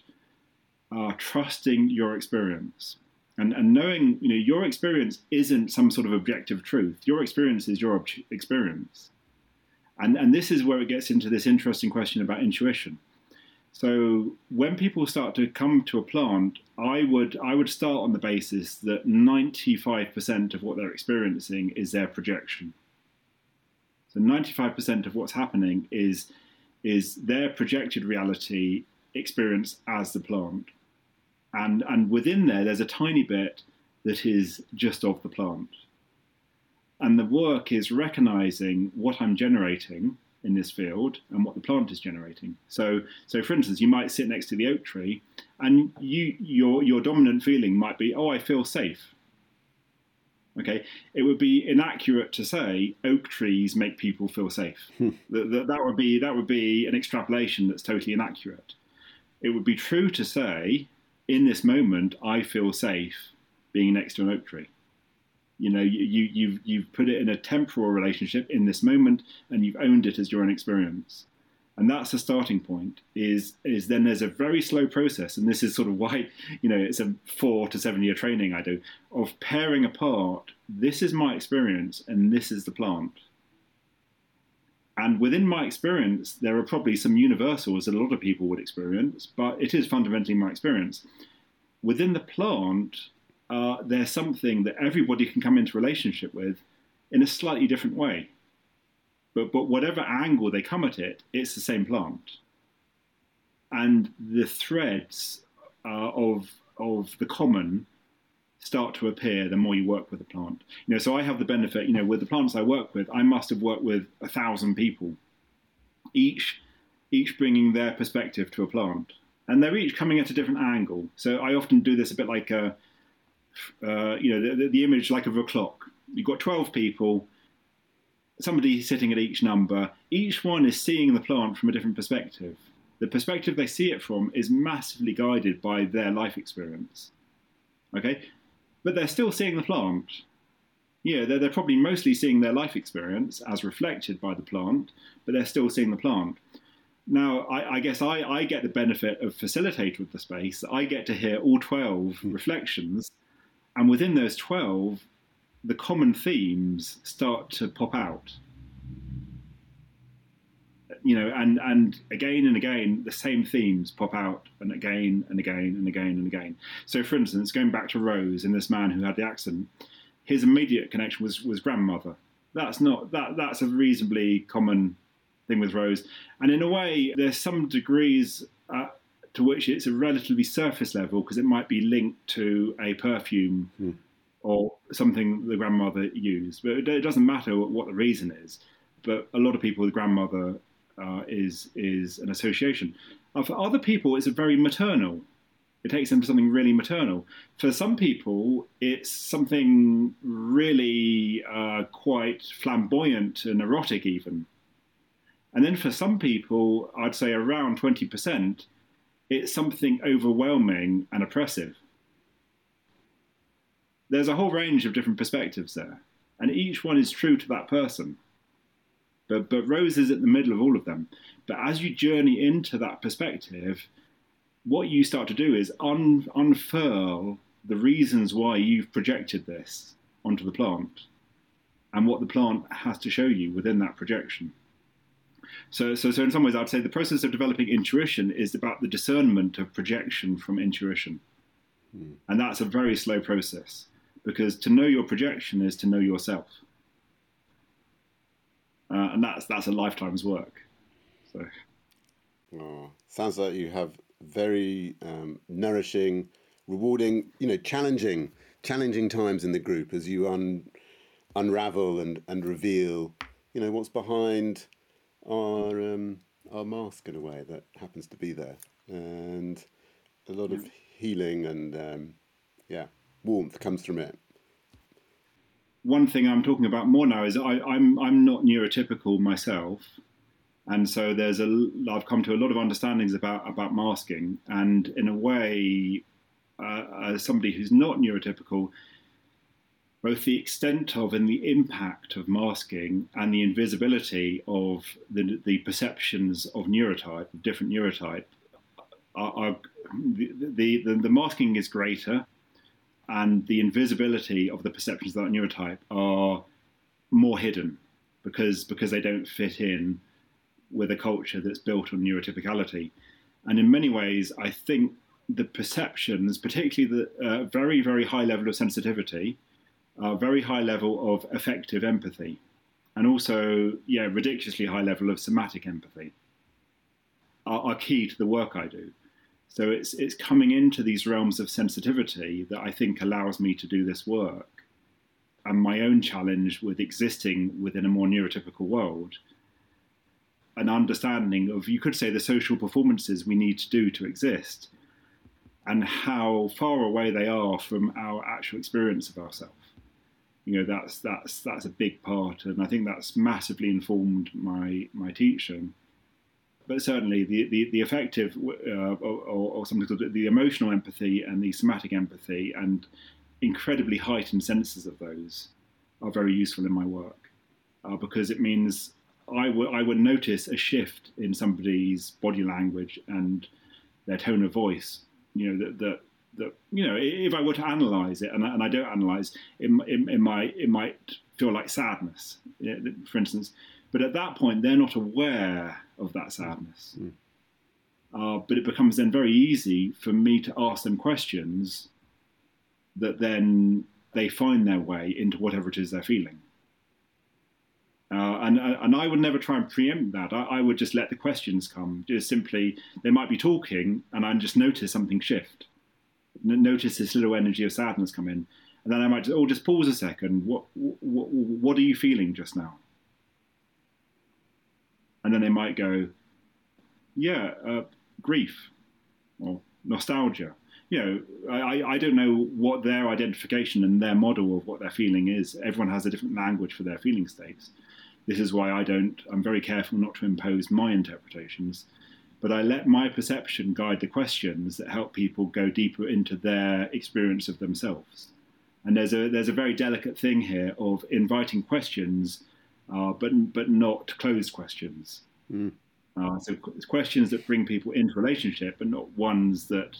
are trusting your experience and, and knowing you know your experience isn't some sort of objective truth your experience is your ob- experience and and this is where it gets into this interesting question about intuition. So when people start to come to a plant i would i would start on the basis that 95% of what they're experiencing is their projection. So 95% of what's happening is is their projected reality experience as the plant. And and within there there's a tiny bit that is just of the plant and the work is recognizing what i'm generating in this field and what the plant is generating. So so for instance you might sit next to the oak tree and you your your dominant feeling might be oh i feel safe. Okay? It would be inaccurate to say oak trees make people feel safe. Hmm. that, that, that would be that would be an extrapolation that's totally inaccurate. It would be true to say in this moment, I feel safe being next to an oak tree. You know, you, you, you've, you've put it in a temporal relationship in this moment and you've owned it as your own experience. And that's the starting point is, is then there's a very slow process. And this is sort of why, you know, it's a four to seven year training I do of pairing apart. This is my experience and this is the plant and within my experience, there are probably some universals that a lot of people would experience, but it is fundamentally my experience. Within the plant, uh, there's something that everybody can come into relationship with in a slightly different way. But, but whatever angle they come at it, it's the same plant. And the threads uh, of, of the common start to appear the more you work with the plant. You know, so I have the benefit, you know, with the plants I work with, I must have worked with a thousand people, each each bringing their perspective to a plant, and they're each coming at a different angle. So I often do this a bit like a, uh, you know, the, the image like of a clock. You've got twelve people, somebody sitting at each number. Each one is seeing the plant from a different perspective. The perspective they see it from is massively guided by their life experience. Okay, but they're still seeing the plant. Yeah, they're, they're probably mostly seeing their life experience as reflected by the plant, but they're still seeing the plant. Now, I, I guess I, I, get the benefit of facilitator of the space. I get to hear all 12 mm. reflections, and within those 12, the common themes start to pop out you know, and and again and again, the same themes pop out, and again and again and again and again. So, for instance, going back to Rose and this man who had the accident, his immediate connection was was grandmother. That's not that that's a reasonably common thing with Rose, and in a way, there's some degrees. Uh, to which it's a relatively surface level because it might be linked to a perfume mm. or something the grandmother used. But it doesn't matter what the reason is. But a lot of people with grandmother uh, is is an association. Uh, for other people, it's a very maternal. It takes them to something really maternal. For some people, it's something really uh, quite flamboyant and erotic, even. And then for some people, I'd say around 20%, it's something overwhelming and oppressive. There's a whole range of different perspectives there, and each one is true to that person. But but Rose is at the middle of all of them. But as you journey into that perspective, what you start to do is un, unfurl the reasons why you've projected this onto the plant and what the plant has to show you within that projection. So, so, so in some ways, I'd say the process of developing intuition is about the discernment of projection from intuition. Mm. And that's a very slow process because to know your projection is to know yourself uh, and that's that's a lifetime's work. So, oh, sounds like you have very um, nourishing, rewarding, you know, challenging, challenging times in the group as you un, unravel and and reveal, you know, what's behind our um, our mask in a way that happens to be there, and a lot yeah. of healing and um, yeah, warmth comes from it. One thing I'm talking about more now is I, I'm I'm not neurotypical myself, and so there's a I've come to a lot of understandings about about masking, and in a way, uh, as somebody who's not neurotypical, both the extent of and the impact of masking and the invisibility of the the perceptions of neurotype, different neurotype, are, are the, the, the, the masking is greater and the invisibility of the perceptions of that neurotype are more hidden because because they don't fit in with a culture that's built on neurotypicality. And in many ways, I think the perceptions, particularly the uh, very, very high level of sensitivity, a very high level of affective empathy, and also, yeah, ridiculously high level of somatic empathy, are, are key to the work I do. So it's it's coming into these realms of sensitivity that I think allows me to do this work. And my own challenge with existing within a more neurotypical world, an understanding of you could say the social performances we need to do to exist, and how far away they are from our actual experience of ourselves. You know that's that's that's a big part, and I think that's massively informed my my teaching but certainly the, the, the affective uh, or, or, something called the emotional empathy and the somatic empathy and incredibly heightened senses of those are very useful in my work uh, because it means I would notice a shift in somebody's body language and their tone of voice. You know that that, that you know if I were to analyze it, and I, and I don't analyze, it, it, it might it might feel like sadness, for instance. But at that point, they're not aware of that sadness. Mm. Uh, but it becomes then very easy for me to ask them questions that then they find their way into whatever it is they're feeling. Uh, and and I would never try and preempt that. I, I, would just let the questions come. Just simply, they might be talking, and I just notice something shift. Notice this little energy of sadness come in, and then I might just, oh, just pause a second. What what what are you feeling just now? and then they might go, yeah, uh, grief or nostalgia. You know, I, I don't know what their identification and their model of what their feeling is. Everyone has a different language for their feeling states. This is why I don't, I'm very careful not to impose my interpretations, but I let my perception guide the questions that help people go deeper into their experience of themselves. And there's a, there's a very delicate thing here of inviting questions uh, but but not closed questions. Mm. Uh, so questions that bring people into relationship, but not ones that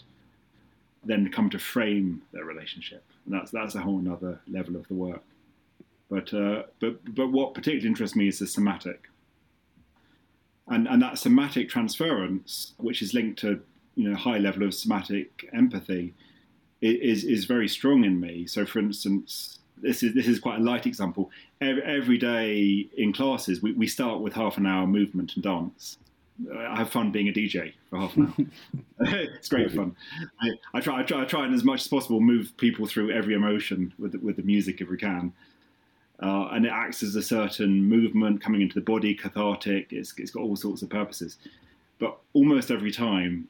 then come to frame their relationship. And that's that's a whole other level of the work. But uh, but but what particularly interests me is the somatic, and and that somatic transference, which is linked to you know high level of somatic empathy, is is very strong in me. So, for instance, this is this is quite a light example. Every, every day in classes, we, we start with half an hour movement and dance. I have fun being a DJ for half an hour. it's great fun. I, I, try, I try, I try, and as much as possible move people through every emotion with the, with the music if we can. Uh, and it acts as a certain movement coming into the body, cathartic. It's, it's got all sorts of purposes. But almost every time,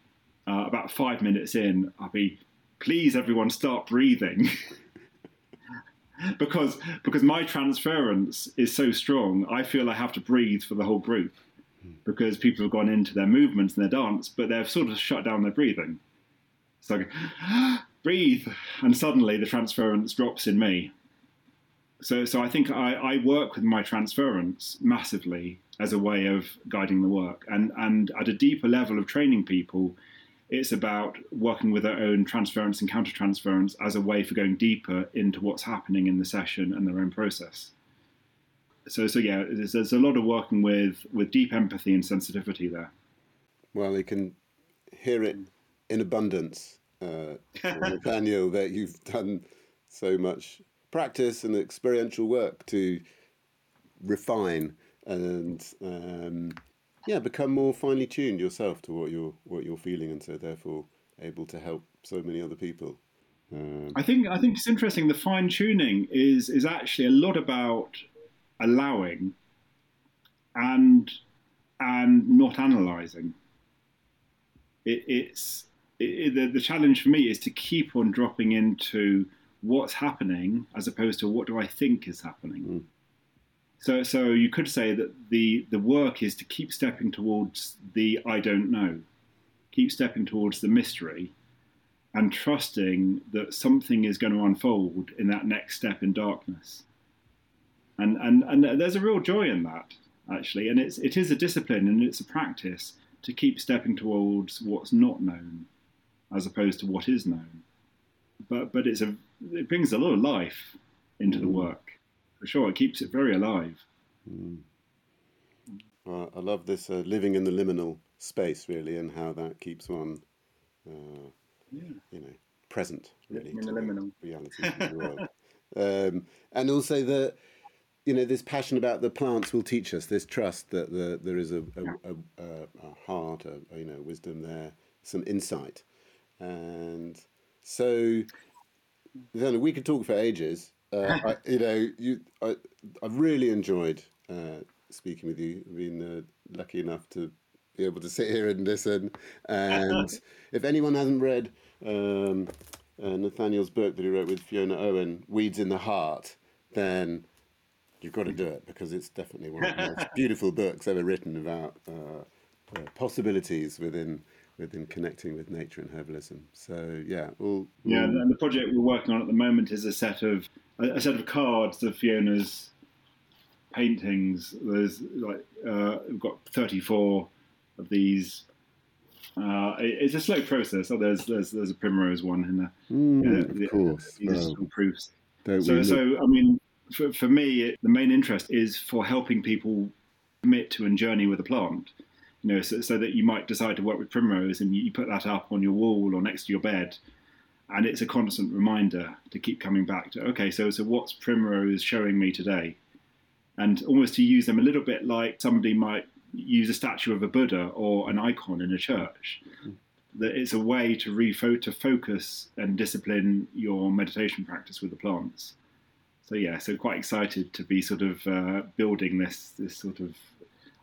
uh, about five minutes in, I'll be, please everyone start breathing. because because my transference is so strong, I feel I have to breathe for the whole group because people have gone into their movements and their dance, but they've sort of shut down their breathing. So I go, breathe, and suddenly the transference drops in me. So, so I think I, I work with my transference massively as a way of guiding the work, and and at a deeper level of training people it's about working with their own transference and countertransference as a way for going deeper into what's happening in the session and their own process. So, so yeah, there's, there's a lot of working with with deep empathy and sensitivity there. Well, you can hear it in abundance, uh, Nathaniel, that you've done so much practice and experiential work to refine and um, yeah, become more finely tuned yourself to what you're what you're feeling, and so therefore able to help so many other people. Um, I think I think it's interesting. The fine tuning is is actually a lot about allowing and and not analyzing. It, it's it, the, the challenge for me is to keep on dropping into what's happening as opposed to what do I think is happening. Mm. So, so you could say that the the work is to keep stepping towards the I don't know, keep stepping towards the mystery, and trusting that something is going to unfold in that next step in darkness. And and and there's a real joy in that actually, and it's it is a discipline and it's a practice to keep stepping towards what's not known. as opposed to what is known. But but it's a it brings a lot of life into the work for sure. It keeps it very alive. Mm. I love this uh, living in the liminal space, really, and how that keeps one, uh, yeah. you know, present, really, in the liminal reality the world. Um, and also the, you know, this passion about the plants will teach us. This trust that the, there is a, a, a, a heart, a, you know, wisdom there, some insight, and so. Then we could talk for ages. Uh, I, you know, you, I, I've really enjoyed uh, speaking with you. I've been uh, lucky enough to be able to sit here and listen. And if anyone hasn't read um, uh, Nathaniel's book that he wrote with Fiona Owen, Weeds in the Heart, then you've got to do it because it's definitely one of the most beautiful books ever written about uh, uh, possibilities within within connecting with nature and herbalism. So yeah, all, yeah. And the project we're working on at the moment is a set of a set of cards of Fiona's paintings. There's like uh, we've got 34 of these. Uh, it's a slow process. Oh, there's there's there's a primrose one in there. Mm, of course, these well, are proofs. So so I mean, for for me, it, the main interest is for helping people commit to and journey with a plant. You know, so, so that you might decide to work with primrose and you put that up on your wall or next to your bed, and it's a constant reminder to keep coming back to. Okay, so so what's primrose showing me today? and almost to use them a little bit like somebody might use a statue of a Buddha or an icon in a church. That it's a way to refo- to focus and discipline your meditation practice with the plants. So yeah, so quite excited to be sort of uh, building this this sort of,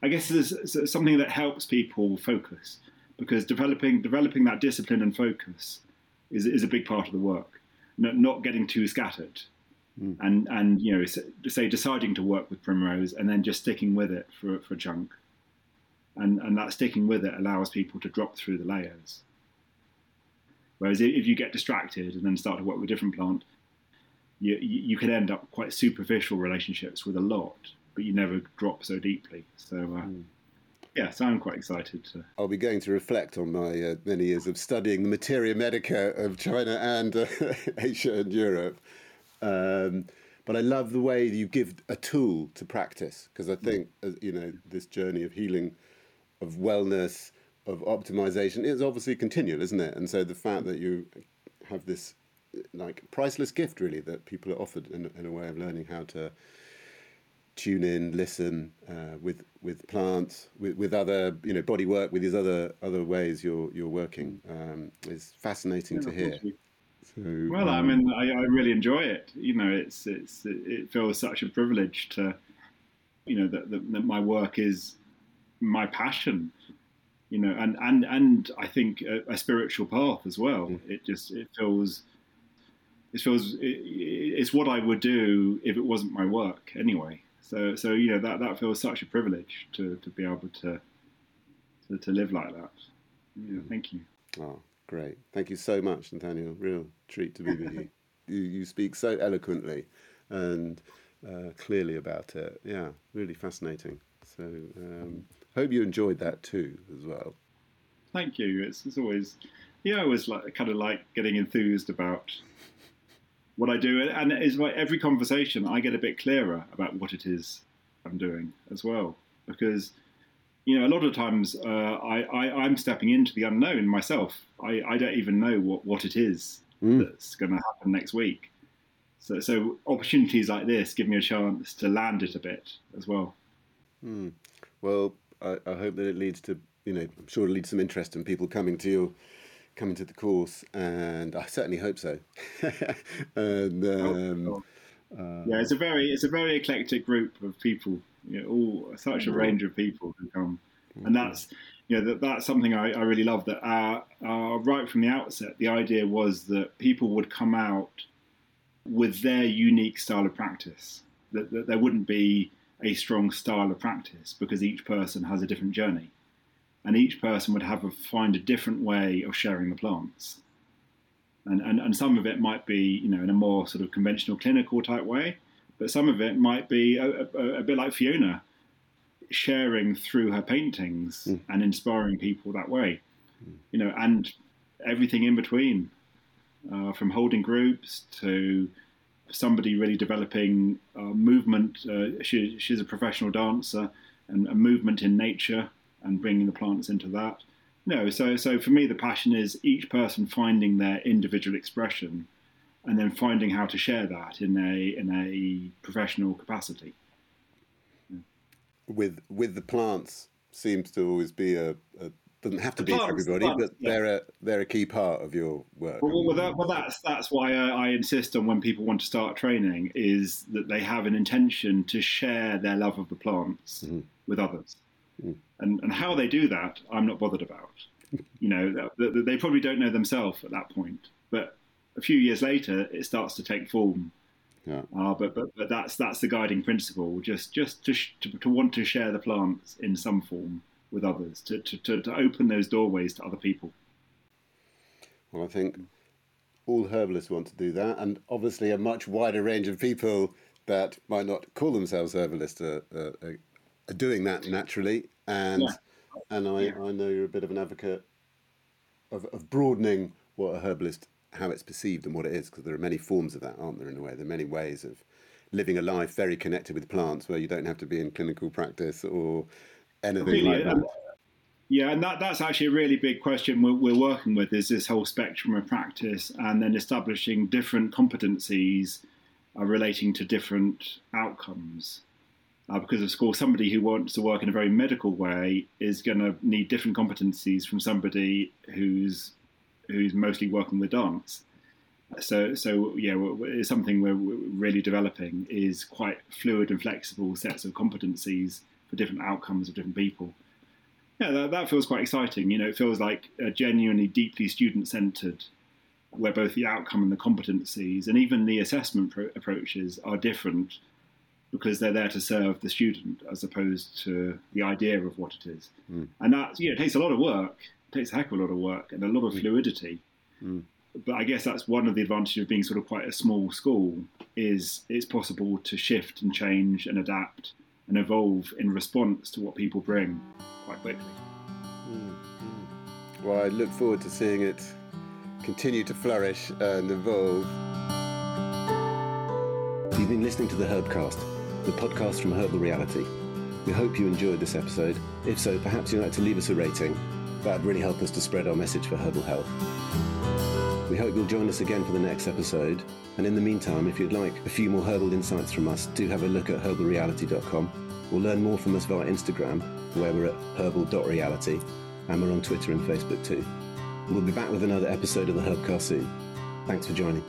I guess, is something that helps people focus because developing developing that discipline and focus is is a big part of the work. Not, not getting too scattered Mm. And and you know, say deciding to work with Primrose and then just sticking with it for for a chunk, and and that sticking with it allows people to drop through the layers. Whereas if you get distracted and then start to work with a different plant, you you can end up quite superficial relationships with a lot, but you never drop so deeply. So. Uh, mm. Yeah, so I'm quite excited to. I'll be going to reflect on my uh, many years of studying the materia medica of China and uh, Asia and Europe, um, but I love the way you give a tool to practice because I think uh, you know this journey of healing, of wellness, of optimization is obviously continual, isn't it? And so the fact that you have this like priceless gift really that people are offered in, in a way of learning how to tune in, listen uh, with with plants, with, with other you know body work, with these other other ways you're you're working um, is fascinating yeah, to hear. So, well, um, I mean, I, I, really enjoy it. You know, it's it's it feels such a privilege to, you know, that, that, that my work is my passion. You know, and and and I think a, a spiritual path as well. Mm. It just it feels. It feels it, it's what I would do if it wasn't my work anyway. So so you know that that feels such a privilege to, to be able to, to to live like that. Yeah, thank you. Oh, Great. Thank you so much, Nathaniel. Real treat to be with you. you. You speak so eloquently and uh, clearly about it. Yeah, really fascinating. So, um, hope you enjoyed that too, as well. Thank you. It's, it's always, yeah, I was like kind of like getting enthused about what I do, and it's like every conversation I get a bit clearer about what it is I'm doing as well, because you know, a lot of times uh, I, I, am stepping into the unknown myself. I, I don't even know what, what it is mm. that's going to happen next week. So, so opportunities like this give me a chance to land it a bit as well. Mm. Well, I, I, hope that it leads to, you know, I'm sure it leads some interest in people coming to you, coming to the course, and I certainly hope so. and um, oh, uh, yeah, it's a very it's a very eclectic group of people you know, all such a mm-hmm. range of people who come, and mm-hmm. that's you know that that's something I, I really love. That uh, uh, right from the outset, the idea was that people would come out with their unique style of practice. That, that there wouldn't be a strong style of practice because each person has a different journey, and each person would have a, find a different way of sharing the plants. And, and, and some of it might be, you know, in a more sort of conventional clinical type way, but some of it might be a, a, a bit like Fiona, sharing through her paintings mm. and inspiring people that way. Mm. You know, and everything in between, uh, from holding groups to somebody really developing uh, movement. Uh, she, she's a professional dancer and a movement in nature and bringing the plants into that. No, so so for me, the passion is each person finding their individual expression, and then finding how to share that in a in a professional capacity. With with the plants seems to always be a, a doesn't have to the be plants, for everybody, plants, but yeah. they're a they're a key part of your work. Well, well, that, well that's that's why I, I, insist on when people want to start training is that they have an intention to share their love of the plants mm-hmm. with others, mm. and and how they do that, I'm not bothered about. you know, they, they probably don't know themselves at that point, but a few years later, it starts to take form. Yeah. Uh, but, but but that's that's the guiding principle. Just just to, sh- to to want to share the plants in some form with others, to, to, to, to open those doorways to other people. Well, I think all herbalists want to do that, and obviously a much wider range of people that might not call themselves herbalists are, are, are doing that naturally. And yeah. and I, yeah. I know you're a bit of an advocate of, of broadening what a herbalist how it's perceived and what it is, because there are many forms of that, aren't there? In a way, there are many ways of living a life very connected with plants, where you don't have to be in clinical practice or anything like that. Yeah, and that, that's actually a really big question we're, we're, working with is this whole spectrum of practice and then establishing different competencies uh, relating to different outcomes. Uh, because of course, somebody who wants to work in a very medical way is going to need different competencies from somebody who's who's mostly working with dance. So, so yeah, it's something we're really developing is quite fluid and flexible sets of competencies for different outcomes of different people. Yeah, that, that feels quite exciting. You know, it feels like a genuinely deeply student centered, where both the outcome and the competencies and even the assessment pro- approaches are different because they're there to serve the student as opposed to the idea of what it is. Mm. And that, you know, takes a lot of work, it takes a heck of a lot of work and a lot of mm. fluidity. Mm. But I guess that's one of the advantages of being sort of quite a small school is it's possible to shift and change and adapt and evolve in response to what people bring quite quickly. Mm-hmm. Well, I look forward to seeing it continue to flourish and evolve. You've been listening to the Herbcast, the podcast from Herbal Reality. We hope you enjoyed this episode. If so, perhaps you'd like to leave us a rating. That would really help us to spread our message for herbal health. We hope you'll join us again for the next episode. And in the meantime, if you'd like a few more herbal insights from us, do have a look at herbalreality.com or learn more from us via Instagram, where we're at herbal.reality, and we're on Twitter and Facebook too. We'll be back with another episode of the Herbcast soon. Thanks for joining.